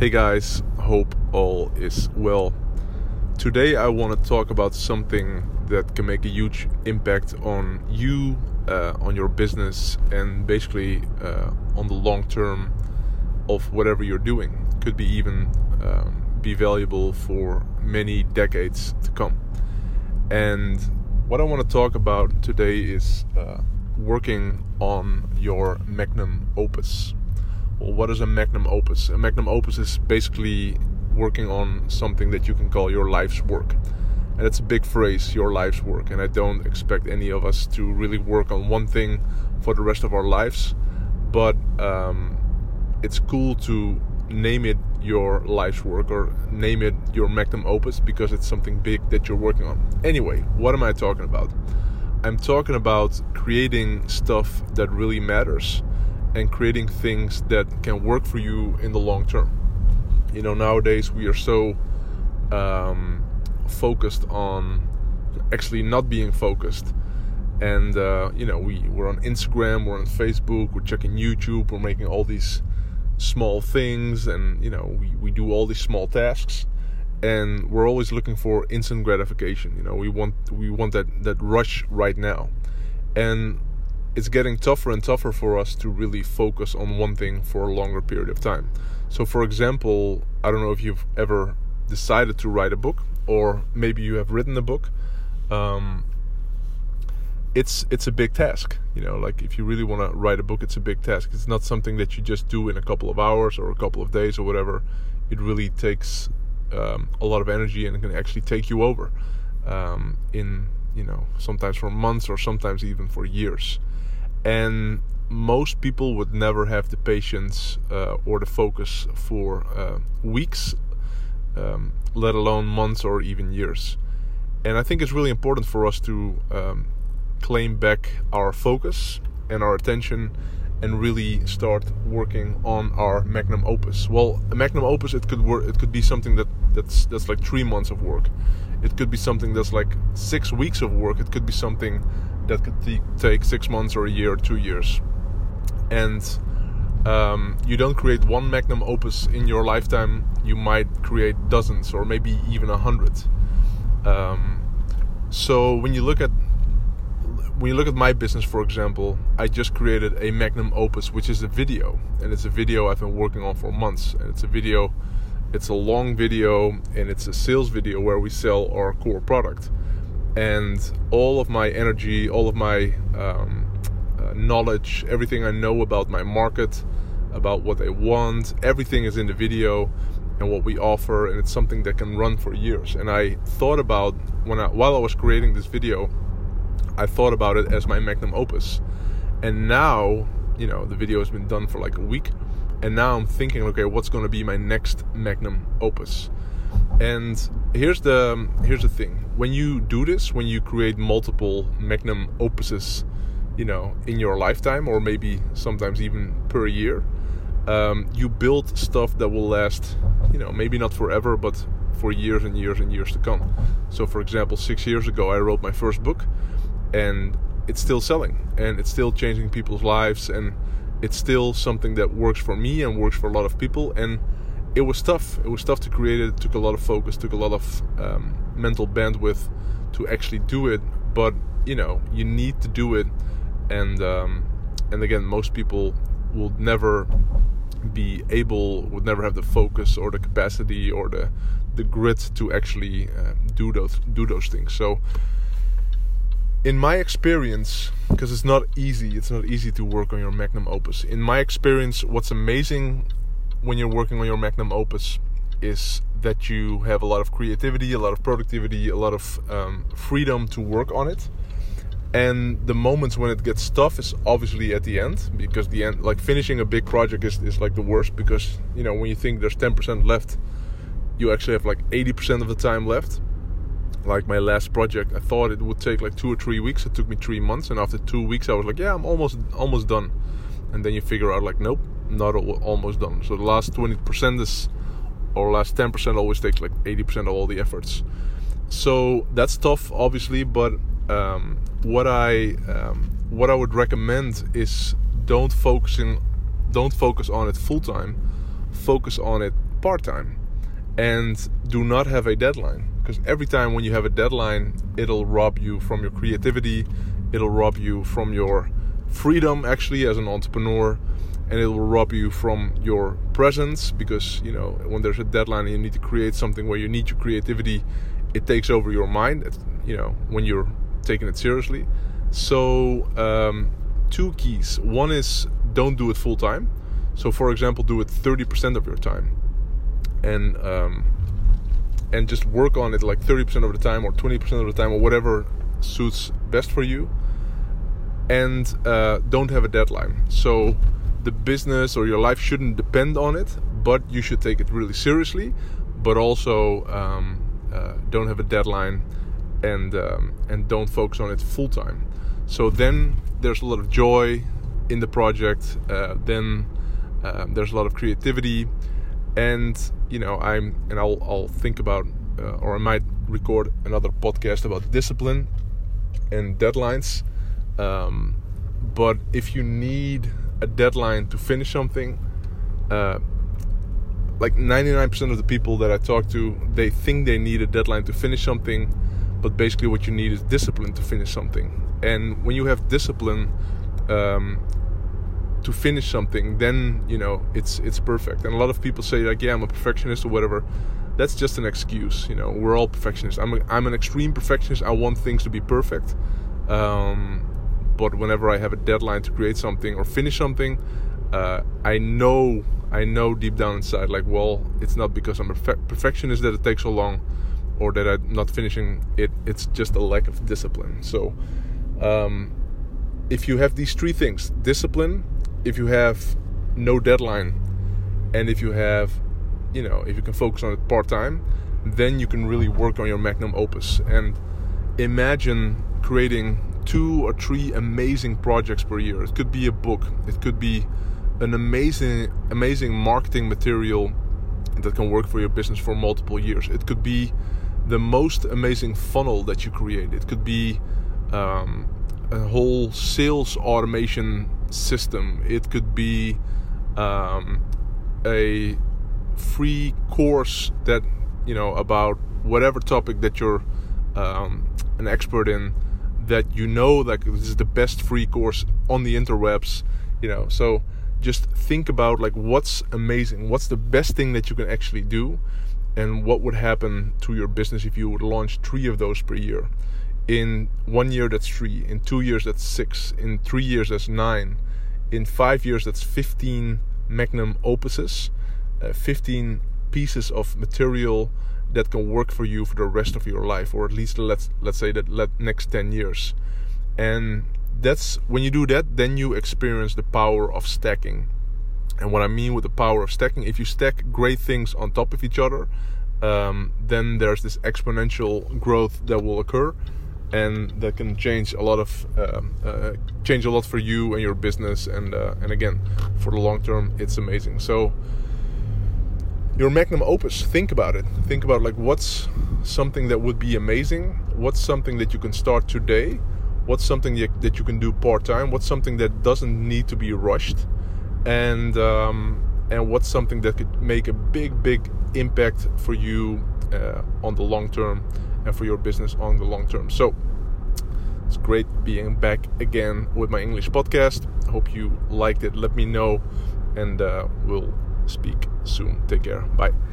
Hey guys, hope all is well. Today I want to talk about something that can make a huge impact on you, uh, on your business, and basically uh, on the long term of whatever you're doing. Could be even um, be valuable for many decades to come. And what I want to talk about today is uh, working on your magnum opus well, what is a magnum opus? A magnum opus is basically working on something that you can call your life's work. And it's a big phrase, your life's work. And I don't expect any of us to really work on one thing for the rest of our lives. But um, it's cool to name it your life's work or name it your magnum opus because it's something big that you're working on. Anyway, what am I talking about? I'm talking about creating stuff that really matters and creating things that can work for you in the long term. You know, nowadays we are so um, focused on actually not being focused. And uh, you know, we we're on Instagram, we're on Facebook, we're checking YouTube, we're making all these small things, and you know, we, we do all these small tasks, and we're always looking for instant gratification. You know, we want we want that that rush right now, and it's getting tougher and tougher for us to really focus on one thing for a longer period of time. So, for example, I don't know if you've ever decided to write a book, or maybe you have written a book. Um, it's it's a big task, you know. Like if you really want to write a book, it's a big task. It's not something that you just do in a couple of hours or a couple of days or whatever. It really takes um, a lot of energy and can actually take you over um, in you know sometimes for months or sometimes even for years and most people would never have the patience uh, or the focus for uh, weeks, um, let alone months or even years. And I think it's really important for us to um, claim back our focus and our attention and really start working on our magnum opus. Well, a magnum opus it could work. It could be something that that's that's like three months of work. It could be something that's like six weeks of work. It could be something that could t- take six months or a year or two years. And um, you don't create one magnum opus in your lifetime, you might create dozens or maybe even a hundred. Um, so when you look at when you look at my business, for example, I just created a magnum opus, which is a video, and it's a video I've been working on for months, and it's a video. It's a long video and it's a sales video where we sell our core product and all of my energy, all of my um, uh, knowledge, everything I know about my market, about what they want, everything is in the video and what we offer, and it's something that can run for years. And I thought about when I, while I was creating this video, I thought about it as my magnum opus. And now, you know, the video has been done for like a week, and now I'm thinking, okay, what's going to be my next magnum opus? And here's the here's the thing: when you do this, when you create multiple magnum opuses, you know, in your lifetime, or maybe sometimes even per year, um, you build stuff that will last, you know, maybe not forever, but for years and years and years to come. So, for example, six years ago, I wrote my first book, and it's still selling, and it's still changing people's lives, and it's still something that works for me and works for a lot of people, and it was tough. It was tough to create it. It took a lot of focus, took a lot of um, mental bandwidth to actually do it. But you know, you need to do it, and um, and again, most people will never be able, would never have the focus or the capacity or the the grit to actually uh, do those do those things. So, in my experience, because it's not easy, it's not easy to work on your magnum opus. In my experience, what's amazing when you're working on your magnum opus is that you have a lot of creativity, a lot of productivity, a lot of um, freedom to work on it. And the moments when it gets tough is obviously at the end because the end, like finishing a big project, is, is like the worst because you know when you think there's 10% left, you actually have like 80% of the time left. Like my last project, I thought it would take like two or three weeks. It took me three months, and after two weeks, I was like, "Yeah, I'm almost almost done." And then you figure out like, "Nope, not almost done. So the last 20% is, or last 10% always takes like 80% of all the efforts. So that's tough, obviously. But um, what I um, what I would recommend is don't focusing, don't focus on it full time. Focus on it part time and do not have a deadline because every time when you have a deadline it'll rob you from your creativity it'll rob you from your freedom actually as an entrepreneur and it will rob you from your presence because you know when there's a deadline and you need to create something where you need your creativity it takes over your mind you know when you're taking it seriously. So um, two keys. One is don't do it full time so for example do it 30% of your time and um, and just work on it like 30% of the time or 20% of the time or whatever suits best for you. And uh, don't have a deadline. So the business or your life shouldn't depend on it but you should take it really seriously but also um, uh, don't have a deadline and um, and don't focus on it full time so then there's a lot of joy in the project uh, then uh, there's a lot of creativity and you know i'm and i'll, I'll think about uh, or i might record another podcast about discipline and deadlines um, but if you need a deadline to finish something uh, like 99% of the people that i talk to they think they need a deadline to finish something but basically what you need is discipline to finish something and when you have discipline um, to finish something, then you know it's it's perfect. And a lot of people say like, yeah, I'm a perfectionist or whatever. That's just an excuse. You know, we're all perfectionists. I'm a, I'm an extreme perfectionist. I want things to be perfect. Um, but whenever I have a deadline to create something or finish something, uh, I know I know deep down inside like, well, it's not because I'm a perfectionist that it takes so long, or that I'm not finishing it. It's just a lack of discipline. So. Um, if you have these three things discipline if you have no deadline and if you have you know if you can focus on it part time then you can really work on your magnum opus and imagine creating two or three amazing projects per year. It could be a book. It could be an amazing amazing marketing material that can work for your business for multiple years. It could be the most amazing funnel that you create. It could be um, a whole sales automation system. It could be um, a free course that you know about whatever topic that you're um, an expert in that you know like this is the best free course on the interwebs you know? So just think about like what's amazing what's the best thing that you can actually do and what would happen to your business if you would launch three of those per year. In one year that's three in two years that's six in three years that's nine in five years that's 15 magnum opuses uh, 15 pieces of material that can work for you for the rest of your life or at least let's let's say that let next 10 years. And that's when you do that then you experience the power of stacking. And what i mean with the power of stacking if you stack great things on top of each other um, then there's this exponential growth that will occur and that can change a lot of um, uh, change a lot for you and your business. And uh, and again for the long term it's amazing. So your magnum opus think about it think about like what's something that would be amazing what's something that you can start today what's something that you can do part-time what's something that doesn't need to be rushed and um, and what's something that could make a big big impact for you uh, on the long term and for your business on the long term. So it's great being back again with my English podcast. I hope you liked it. Let me know, and uh, we'll speak soon. Take care. Bye.